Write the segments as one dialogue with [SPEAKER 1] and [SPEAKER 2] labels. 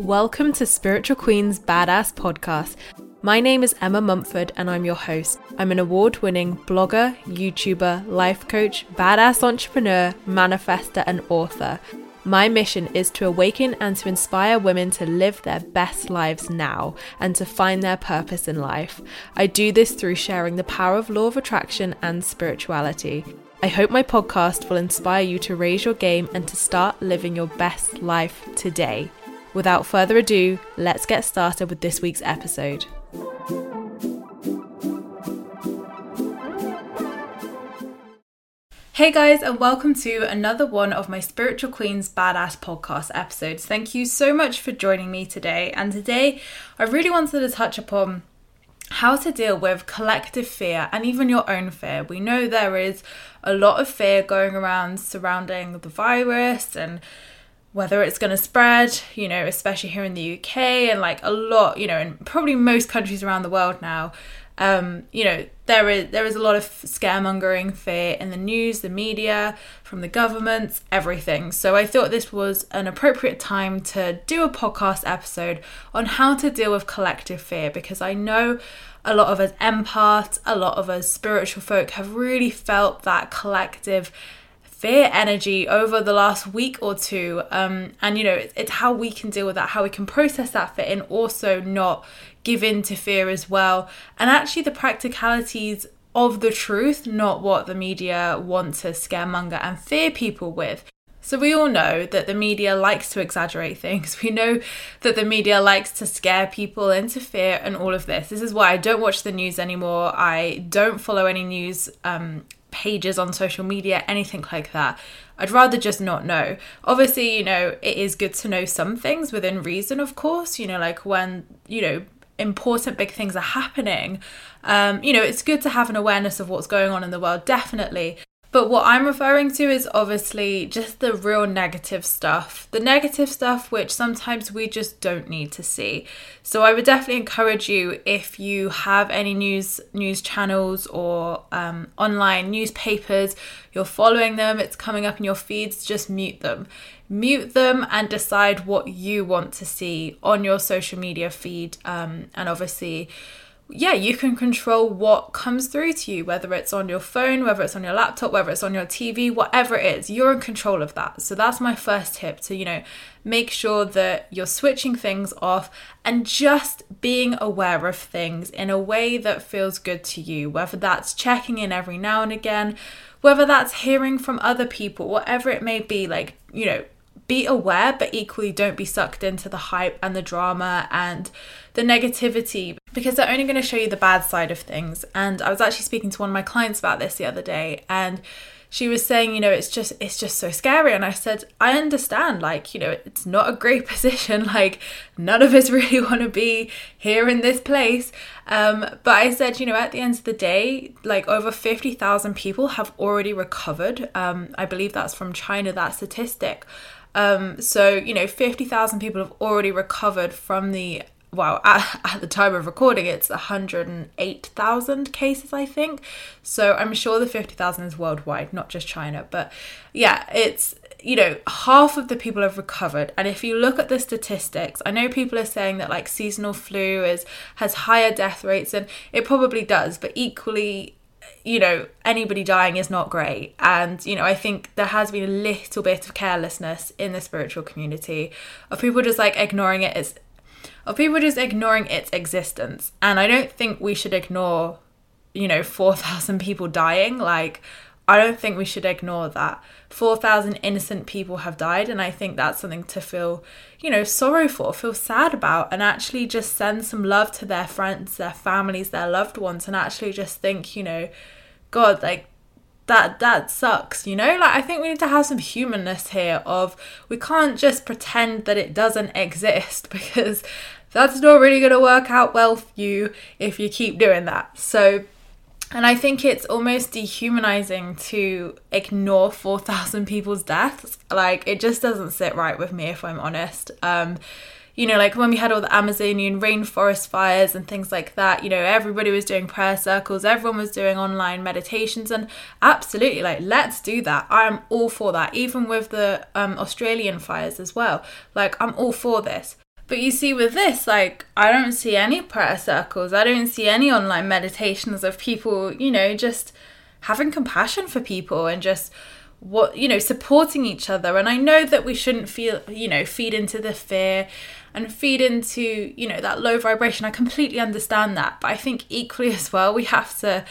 [SPEAKER 1] Welcome to Spiritual Queen's Badass Podcast. My name is Emma Mumford and I'm your host. I'm an award winning blogger, YouTuber, life coach, badass entrepreneur, manifester, and author. My mission is to awaken and to inspire women to live their best lives now and to find their purpose in life. I do this through sharing the power of law of attraction and spirituality. I hope my podcast will inspire you to raise your game and to start living your best life today. Without further ado, let's get started with this week's episode. Hey guys, and welcome to another one of my Spiritual Queens Badass podcast episodes. Thank you so much for joining me today. And today, I really wanted to touch upon how to deal with collective fear and even your own fear. We know there is a lot of fear going around surrounding the virus and whether it's going to spread, you know, especially here in the UK and like a lot, you know, in probably most countries around the world now. Um, you know, there is there is a lot of scaremongering, fear in the news, the media, from the governments, everything. So I thought this was an appropriate time to do a podcast episode on how to deal with collective fear because I know a lot of us empaths, a lot of us spiritual folk have really felt that collective fear energy over the last week or two. Um, and, you know, it's, it's how we can deal with that, how we can process that fear and also not give in to fear as well. And actually, the practicalities of the truth, not what the media want to scaremonger and fear people with. So, we all know that the media likes to exaggerate things. We know that the media likes to scare people into fear and all of this. This is why I don't watch the news anymore. I don't follow any news um, pages on social media, anything like that. I'd rather just not know. Obviously, you know, it is good to know some things within reason, of course, you know, like when, you know, important big things are happening. Um, you know, it's good to have an awareness of what's going on in the world, definitely. But what I'm referring to is obviously just the real negative stuff. The negative stuff which sometimes we just don't need to see. So I would definitely encourage you if you have any news news channels or um, online newspapers, you're following them, it's coming up in your feeds, just mute them. Mute them and decide what you want to see on your social media feed. Um, and obviously, yeah, you can control what comes through to you, whether it's on your phone, whether it's on your laptop, whether it's on your TV, whatever it is, you're in control of that. So that's my first tip to, you know, make sure that you're switching things off and just being aware of things in a way that feels good to you, whether that's checking in every now and again, whether that's hearing from other people, whatever it may be, like, you know, be aware, but equally don't be sucked into the hype and the drama and the negativity because they're only going to show you the bad side of things. And I was actually speaking to one of my clients about this the other day and she was saying, you know, it's just it's just so scary and I said, I understand like, you know, it's not a great position like none of us really want to be here in this place. Um but I said, you know, at the end of the day, like over 50,000 people have already recovered. Um I believe that's from China that statistic. Um, so, you know, 50,000 people have already recovered from the, well, at, at the time of recording, it's 108,000 cases, I think. So I'm sure the 50,000 is worldwide, not just China. But yeah, it's, you know, half of the people have recovered. And if you look at the statistics, I know people are saying that like seasonal flu is has higher death rates, and it probably does, but equally you know, anybody dying is not great. And, you know, I think there has been a little bit of carelessness in the spiritual community of people just like ignoring it as of people just ignoring its existence. And I don't think we should ignore, you know, 4,000 people dying. Like, I don't think we should ignore that. 4,000 innocent people have died, and I think that's something to feel, you know, sorrow for, feel sad about, and actually just send some love to their friends, their families, their loved ones, and actually just think, you know, God, like, that that sucks you know like i think we need to have some humanness here of we can't just pretend that it doesn't exist because that's not really going to work out well for you if you keep doing that so and I think it's almost dehumanizing to ignore 4,000 people's deaths. Like, it just doesn't sit right with me, if I'm honest. Um, you know, like when we had all the Amazonian rainforest fires and things like that, you know, everybody was doing prayer circles, everyone was doing online meditations, and absolutely, like, let's do that. I'm all for that, even with the um, Australian fires as well. Like, I'm all for this. But you see, with this, like, I don't see any prayer circles. I don't see any online meditations of people, you know, just having compassion for people and just what, you know, supporting each other. And I know that we shouldn't feel, you know, feed into the fear and feed into, you know, that low vibration. I completely understand that. But I think equally as well, we have to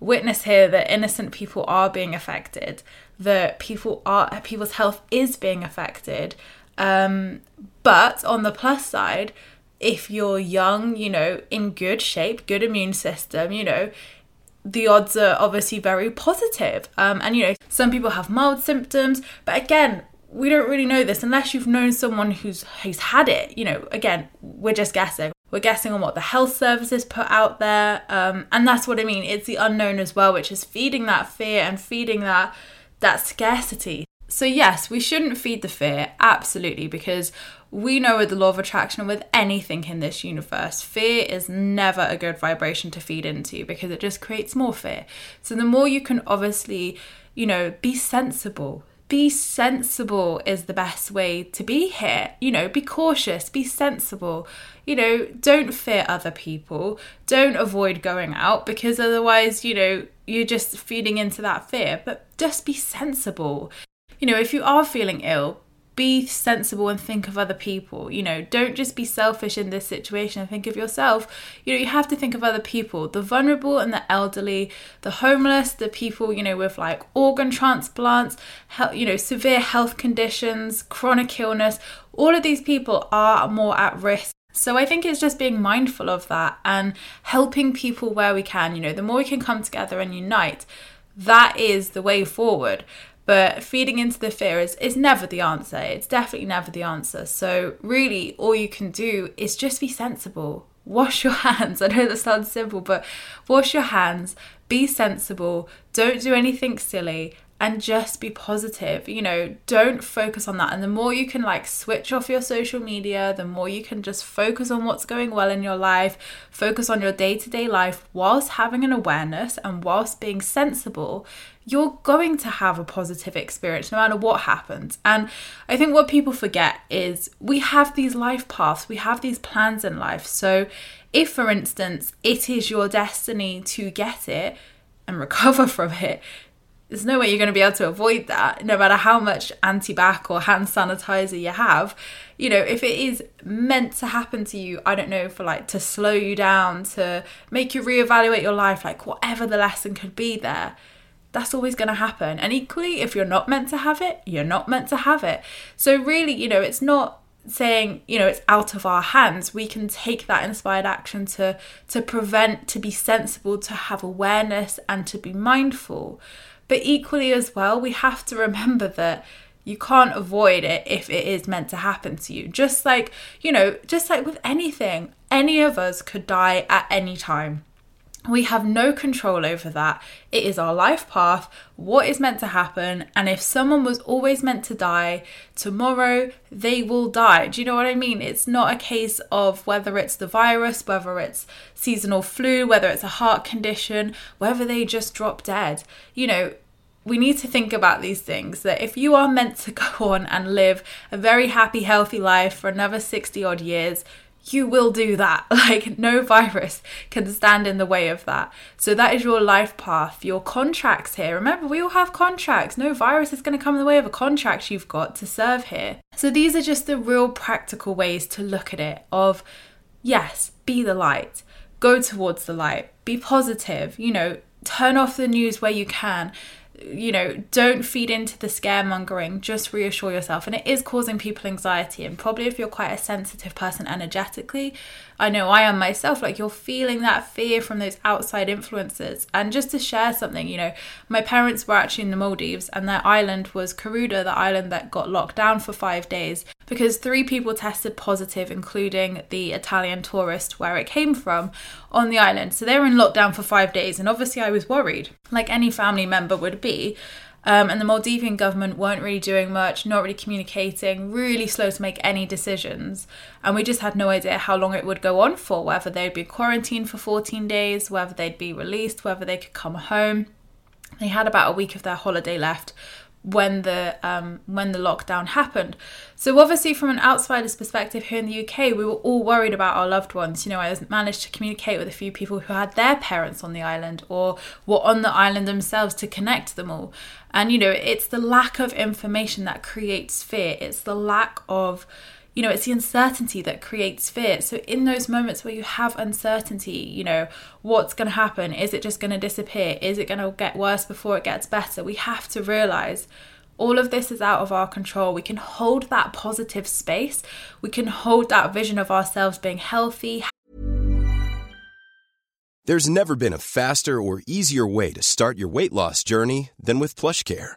[SPEAKER 1] witness here that innocent people are being affected, that people are, people's health is being affected um, but on the plus side, if you're young, you know, in good shape, good immune system, you know, the odds are obviously very positive. Um, and you know, some people have mild symptoms, but again, we don't really know this unless you've known someone who's who's had it. You know, again, we're just guessing. We're guessing on what the health services put out there, um, and that's what I mean. It's the unknown as well, which is feeding that fear and feeding that that scarcity. So, yes, we shouldn't feed the fear, absolutely, because we know with the law of attraction, with anything in this universe, fear is never a good vibration to feed into because it just creates more fear. So, the more you can obviously, you know, be sensible, be sensible is the best way to be here. You know, be cautious, be sensible. You know, don't fear other people. Don't avoid going out because otherwise, you know, you're just feeding into that fear. But just be sensible you know, if you are feeling ill, be sensible and think of other people. You know, don't just be selfish in this situation and think of yourself. You know, you have to think of other people the vulnerable and the elderly, the homeless, the people, you know, with like organ transplants, you know, severe health conditions, chronic illness. All of these people are more at risk. So I think it's just being mindful of that and helping people where we can. You know, the more we can come together and unite, that is the way forward. But feeding into the fear is, is never the answer. It's definitely never the answer. So, really, all you can do is just be sensible. Wash your hands. I know that sounds simple, but wash your hands, be sensible, don't do anything silly, and just be positive. You know, don't focus on that. And the more you can like switch off your social media, the more you can just focus on what's going well in your life, focus on your day to day life whilst having an awareness and whilst being sensible, you're going to have a positive experience no matter what happens. And I think what people forget is we have these life paths, we have these plans in life. So if, for instance, it is your destiny to get it, and recover from it, there's no way you're going to be able to avoid that, no matter how much antibac or hand sanitizer you have. You know, if it is meant to happen to you, I don't know, for like to slow you down, to make you reevaluate your life, like whatever the lesson could be there, that's always going to happen. And equally, if you're not meant to have it, you're not meant to have it. So, really, you know, it's not saying you know it's out of our hands we can take that inspired action to to prevent to be sensible to have awareness and to be mindful but equally, as well, we have to remember that you can't avoid it if it is meant to happen to you. Just like, you know, just like with anything, any of us could die at any time. We have no control over that. It is our life path, what is meant to happen. And if someone was always meant to die, tomorrow they will die. Do you know what I mean? It's not a case of whether it's the virus, whether it's seasonal flu, whether it's a heart condition, whether they just drop dead. You know, we need to think about these things that if you are meant to go on and live a very happy, healthy life for another 60 odd years, you will do that. Like, no virus can stand in the way of that. So, that is your life path, your contracts here. Remember, we all have contracts. No virus is going to come in the way of a contract you've got to serve here. So, these are just the real practical ways to look at it of yes, be the light, go towards the light, be positive, you know, turn off the news where you can you know, don't feed into the scaremongering. Just reassure yourself. And it is causing people anxiety. And probably if you're quite a sensitive person energetically, I know I am myself, like you're feeling that fear from those outside influences. And just to share something, you know, my parents were actually in the Maldives and their island was Kuredu, the island that got locked down for five days because three people tested positive, including the Italian tourist where it came from on the island. So they were in lockdown for five days. And obviously, I was worried, like any family member would be. Um, and the Maldivian government weren't really doing much, not really communicating, really slow to make any decisions. And we just had no idea how long it would go on for, whether they'd be quarantined for 14 days, whether they'd be released, whether they could come home. They had about a week of their holiday left when the um, when the lockdown happened. So obviously, from an outsider's perspective here in the UK, we were all worried about our loved ones. You know, I managed to communicate with a few people who had their parents on the island or were on the island themselves to connect them all. And you know, it's the lack of information that creates fear. It's the lack of you know, it's the uncertainty that creates fear. So, in those moments where you have uncertainty, you know, what's going to happen? Is it just going to disappear? Is it going to get worse before it gets better? We have to realize all of this is out of our control. We can hold that positive space, we can hold that vision of ourselves being healthy.
[SPEAKER 2] There's never been a faster or easier way to start your weight loss journey than with PlushCare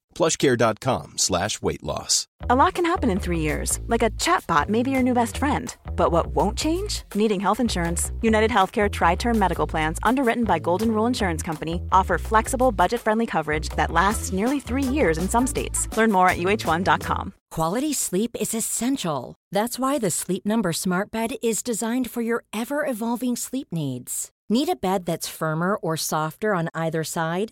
[SPEAKER 2] plushcare.com slash weight loss.
[SPEAKER 3] A lot can happen in three years, like a chatbot may be your new best friend. But what won't change? Needing health insurance. United Healthcare Tri Term Medical Plans, underwritten by Golden Rule Insurance Company, offer flexible, budget friendly coverage that lasts nearly three years in some states. Learn more at uh1.com.
[SPEAKER 4] Quality sleep is essential. That's why the Sleep Number Smart Bed is designed for your ever evolving sleep needs. Need a bed that's firmer or softer on either side?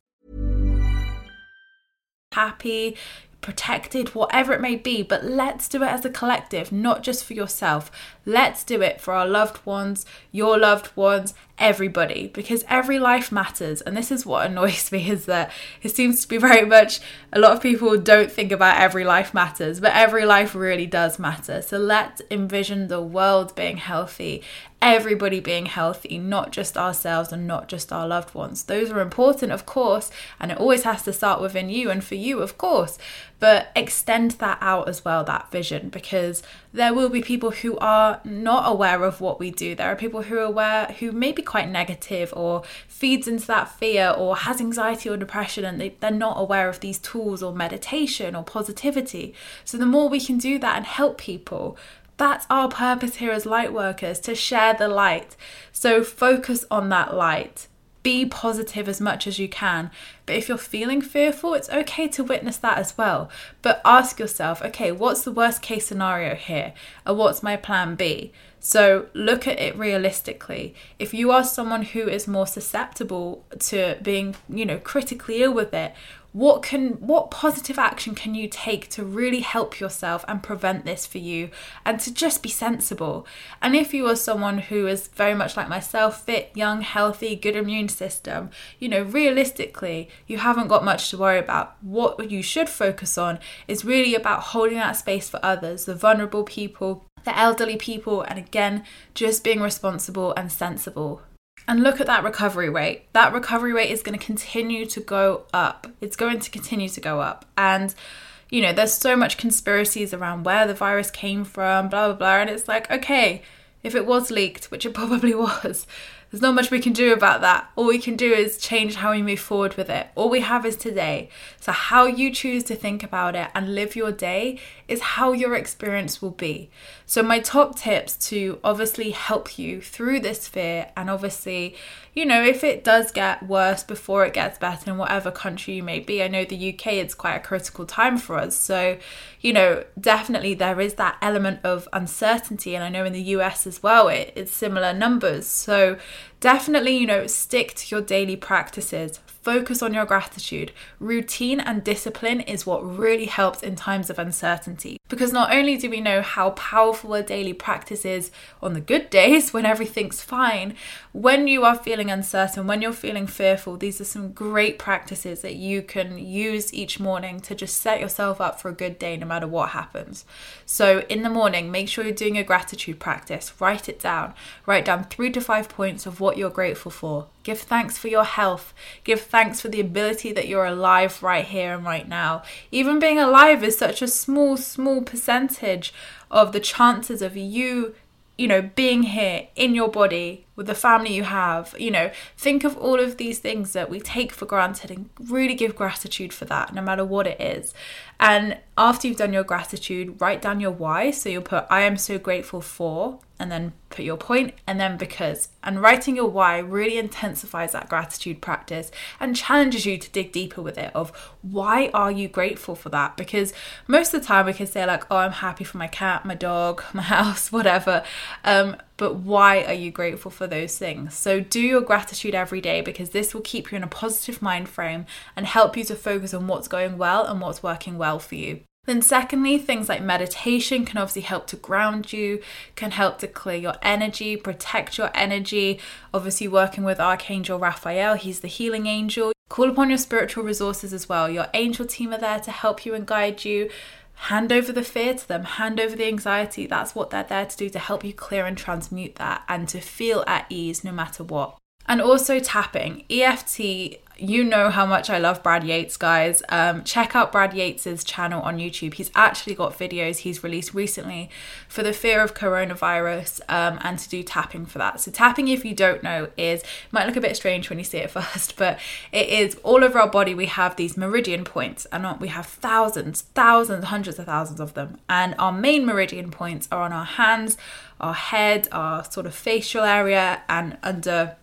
[SPEAKER 1] Happy, protected, whatever it may be, but let's do it as a collective, not just for yourself. Let's do it for our loved ones, your loved ones, everybody, because every life matters. And this is what annoys me is that it seems to be very much a lot of people don't think about every life matters, but every life really does matter. So let's envision the world being healthy everybody being healthy, not just ourselves and not just our loved ones. Those are important, of course, and it always has to start within you and for you, of course, but extend that out as well, that vision, because there will be people who are not aware of what we do. There are people who are aware who may be quite negative or feeds into that fear or has anxiety or depression and they, they're not aware of these tools or meditation or positivity. So the more we can do that and help people, that's our purpose here as light workers to share the light. So focus on that light. Be positive as much as you can. But if you're feeling fearful, it's okay to witness that as well. But ask yourself, okay, what's the worst case scenario here? And what's my plan B? So look at it realistically. If you are someone who is more susceptible to being, you know, critically ill with it, what can what positive action can you take to really help yourself and prevent this for you and to just be sensible and if you are someone who is very much like myself fit young healthy good immune system you know realistically you haven't got much to worry about what you should focus on is really about holding that space for others the vulnerable people the elderly people and again just being responsible and sensible And look at that recovery rate. That recovery rate is going to continue to go up. It's going to continue to go up. And you know, there's so much conspiracies around where the virus came from, blah, blah, blah. And it's like, okay, if it was leaked, which it probably was, there's not much we can do about that. All we can do is change how we move forward with it. All we have is today. So, how you choose to think about it and live your day is how your experience will be. So, my top tips to obviously help you through this fear, and obviously, you know, if it does get worse before it gets better in whatever country you may be, I know the UK it's quite a critical time for us. So, you know, definitely there is that element of uncertainty, and I know in the US as well, it, it's similar numbers. So, definitely, you know, stick to your daily practices. Focus on your gratitude. Routine and discipline is what really helps in times of uncertainty. Because not only do we know how powerful a daily practice is on the good days when everything's fine, when you are feeling uncertain, when you're feeling fearful, these are some great practices that you can use each morning to just set yourself up for a good day no matter what happens. So, in the morning, make sure you're doing a gratitude practice. Write it down. Write down three to five points of what you're grateful for. Give thanks for your health. Give thanks for the ability that you're alive right here and right now. Even being alive is such a small, small percentage of the chances of you, you know, being here in your body with the family you have. You know, think of all of these things that we take for granted and really give gratitude for that, no matter what it is. And after you've done your gratitude, write down your why. So you'll put, I am so grateful for, and then put your point, and then because. And writing your why really intensifies that gratitude practice and challenges you to dig deeper with it of why are you grateful for that? Because most of the time we can say, like, oh, I'm happy for my cat, my dog, my house, whatever. Um, but why are you grateful for those things? So do your gratitude every day because this will keep you in a positive mind frame and help you to focus on what's going well and what's working well for you. Then, secondly, things like meditation can obviously help to ground you, can help to clear your energy, protect your energy. Obviously, working with Archangel Raphael, he's the healing angel. Call upon your spiritual resources as well. Your angel team are there to help you and guide you hand over the fear to them, hand over the anxiety. That's what they're there to do to help you clear and transmute that and to feel at ease no matter what. And also tapping. EFT you know how much I love Brad Yates, guys. Um, check out Brad Yates's channel on YouTube. He's actually got videos he's released recently for the fear of coronavirus um, and to do tapping for that. So, tapping, if you don't know, is might look a bit strange when you see it first, but it is all over our body. We have these meridian points, and we have thousands, thousands, hundreds of thousands of them. And our main meridian points are on our hands, our head, our sort of facial area, and under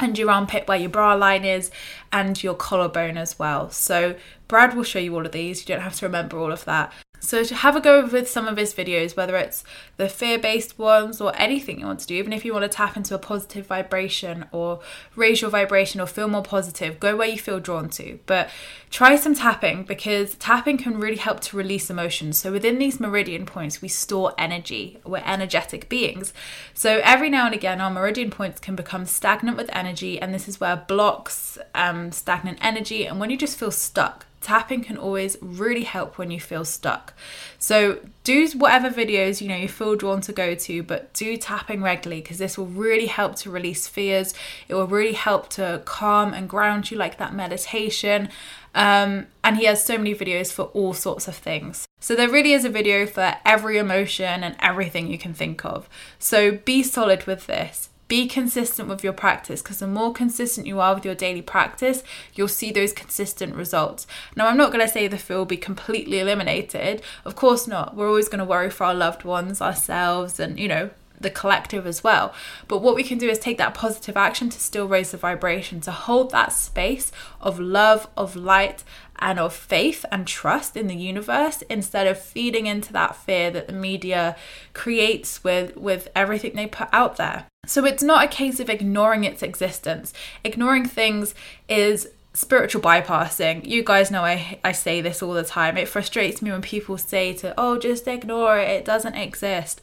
[SPEAKER 1] and your armpit where your bra line is and your collarbone as well. So Brad will show you all of these. You don't have to remember all of that. So to have a go with some of his videos, whether it's the fear-based ones or anything you want to do, even if you want to tap into a positive vibration or raise your vibration or feel more positive, go where you feel drawn to. But try some tapping because tapping can really help to release emotions. So within these meridian points, we store energy. We're energetic beings. So every now and again, our meridian points can become stagnant with energy, and this is where blocks um, stagnant energy, and when you just feel stuck tapping can always really help when you feel stuck. So do whatever videos you know you feel drawn to go to, but do tapping regularly because this will really help to release fears. It will really help to calm and ground you like that meditation. Um, and he has so many videos for all sorts of things. So there really is a video for every emotion and everything you can think of. So be solid with this be consistent with your practice because the more consistent you are with your daily practice, you'll see those consistent results. Now, I'm not going to say the fear will be completely eliminated. Of course not. We're always going to worry for our loved ones, ourselves, and, you know, the collective as well. But what we can do is take that positive action to still raise the vibration, to hold that space of love, of light, and of faith and trust in the universe instead of feeding into that fear that the media creates with with everything they put out there. So it's not a case of ignoring its existence. Ignoring things is spiritual bypassing. You guys know I, I say this all the time. It frustrates me when people say to, oh, just ignore it, it doesn't exist.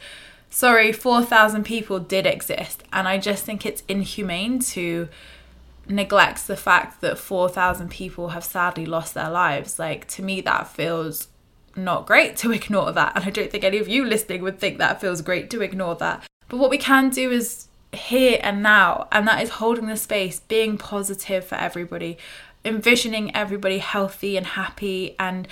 [SPEAKER 1] Sorry, 4,000 people did exist. And I just think it's inhumane to neglect the fact that 4,000 people have sadly lost their lives. Like, to me, that feels not great to ignore that. And I don't think any of you listening would think that feels great to ignore that. But what we can do is here and now, and that is holding the space, being positive for everybody, envisioning everybody healthy and happy and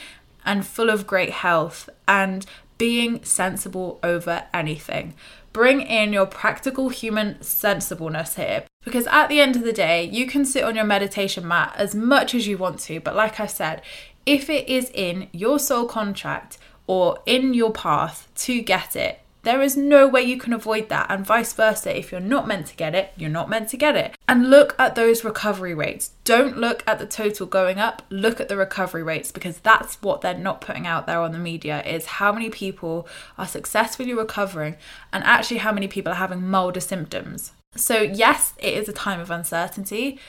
[SPEAKER 1] and full of great health and being sensible over anything. Bring in your practical human sensibleness here because at the end of the day, you can sit on your meditation mat as much as you want to, but like I said, if it is in your soul contract or in your path to get it, there is no way you can avoid that, and vice versa. If you're not meant to get it, you're not meant to get it. And look at those recovery rates. Don't look at the total going up, look at the recovery rates because that's what they're not putting out there on the media is how many people are successfully recovering and actually how many people are having milder symptoms. So, yes, it is a time of uncertainty,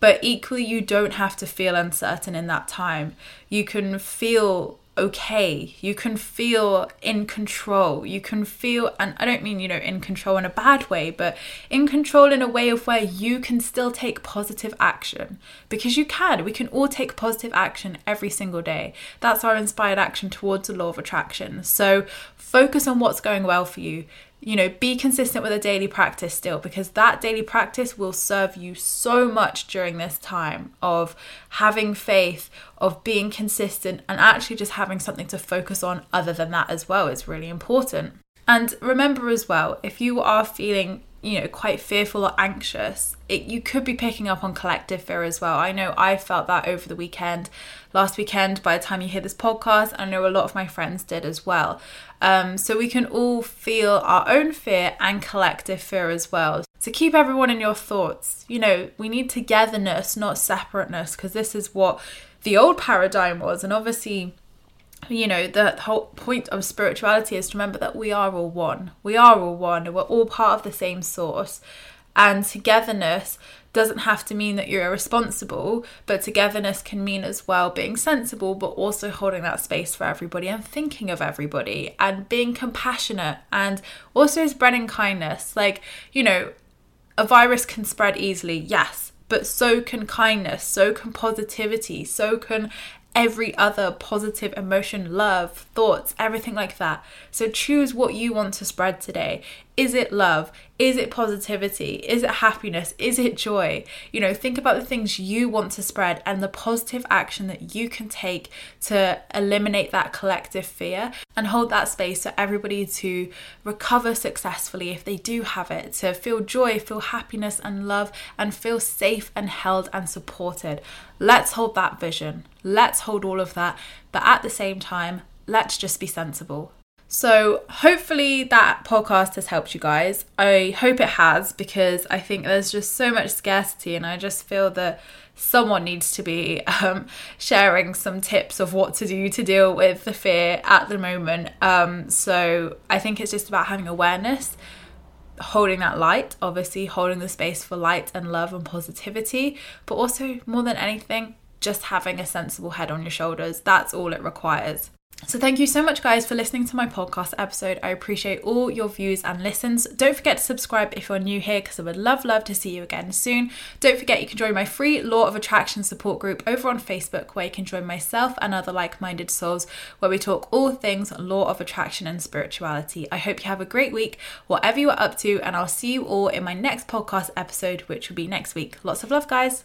[SPEAKER 1] but equally, you don't have to feel uncertain in that time. You can feel okay. You can feel in control. You can feel, and I don't mean, you know, in control in a bad way, but in control in a way of where you can still take positive action because you can. We can all take positive action every single day. That's our inspired action towards the law of attraction. So focus on what's going well for you you know, be consistent with a daily practice still because that daily practice will serve you so much during this time of having faith, of being consistent, and actually just having something to focus on other than that as well is really important. And remember as well, if you are feeling you know quite fearful or anxious it, you could be picking up on collective fear as well. I know i felt that over the weekend last weekend by the time you hear this podcast i know a lot of my friends did as well. Um, so we can all feel our own fear and collective fear as well. So keep everyone in your thoughts. You know we need togetherness not separateness because this is what the old paradigm was. And obviously you know, the whole point of spirituality is to remember that we are all one. We are all one, and we're all part of the same source. And togetherness doesn't have to mean that you're irresponsible, but togetherness can mean as well being sensible, but also holding that space for everybody and thinking of everybody and being compassionate and also spreading kindness. Like, you know, a virus can spread easily, yes, but so can kindness, so can positivity, so can every other positive emotion, love, thoughts, everything like that. So choose what you want to spread today. Is it love? Is it positivity? Is it happiness? Is it joy? You know, think about the things you want to spread and the positive action that you can take to eliminate that collective fear and hold that space for everybody to recover successfully if they do have it, to feel joy, feel happiness and love, and feel safe and held and supported. Let's hold that vision. Let's hold all of that. But at the same time, let's just be sensible. So, hopefully, that podcast has helped you guys. I hope it has because I think there's just so much scarcity, and I just feel that someone needs to be um, sharing some tips of what to do to deal with the fear at the moment. Um, so, I think it's just about having awareness, holding that light, obviously, holding the space for light and love and positivity, but also more than anything, just having a sensible head on your shoulders. That's all it requires. So, thank you so much, guys, for listening to my podcast episode. I appreciate all your views and listens. Don't forget to subscribe if you're new here because I would love, love to see you again soon. Don't forget you can join my free Law of Attraction support group over on Facebook where you can join myself and other like minded souls where we talk all things Law of Attraction and spirituality. I hope you have a great week, whatever you are up to, and I'll see you all in my next podcast episode, which will be next week. Lots of love, guys.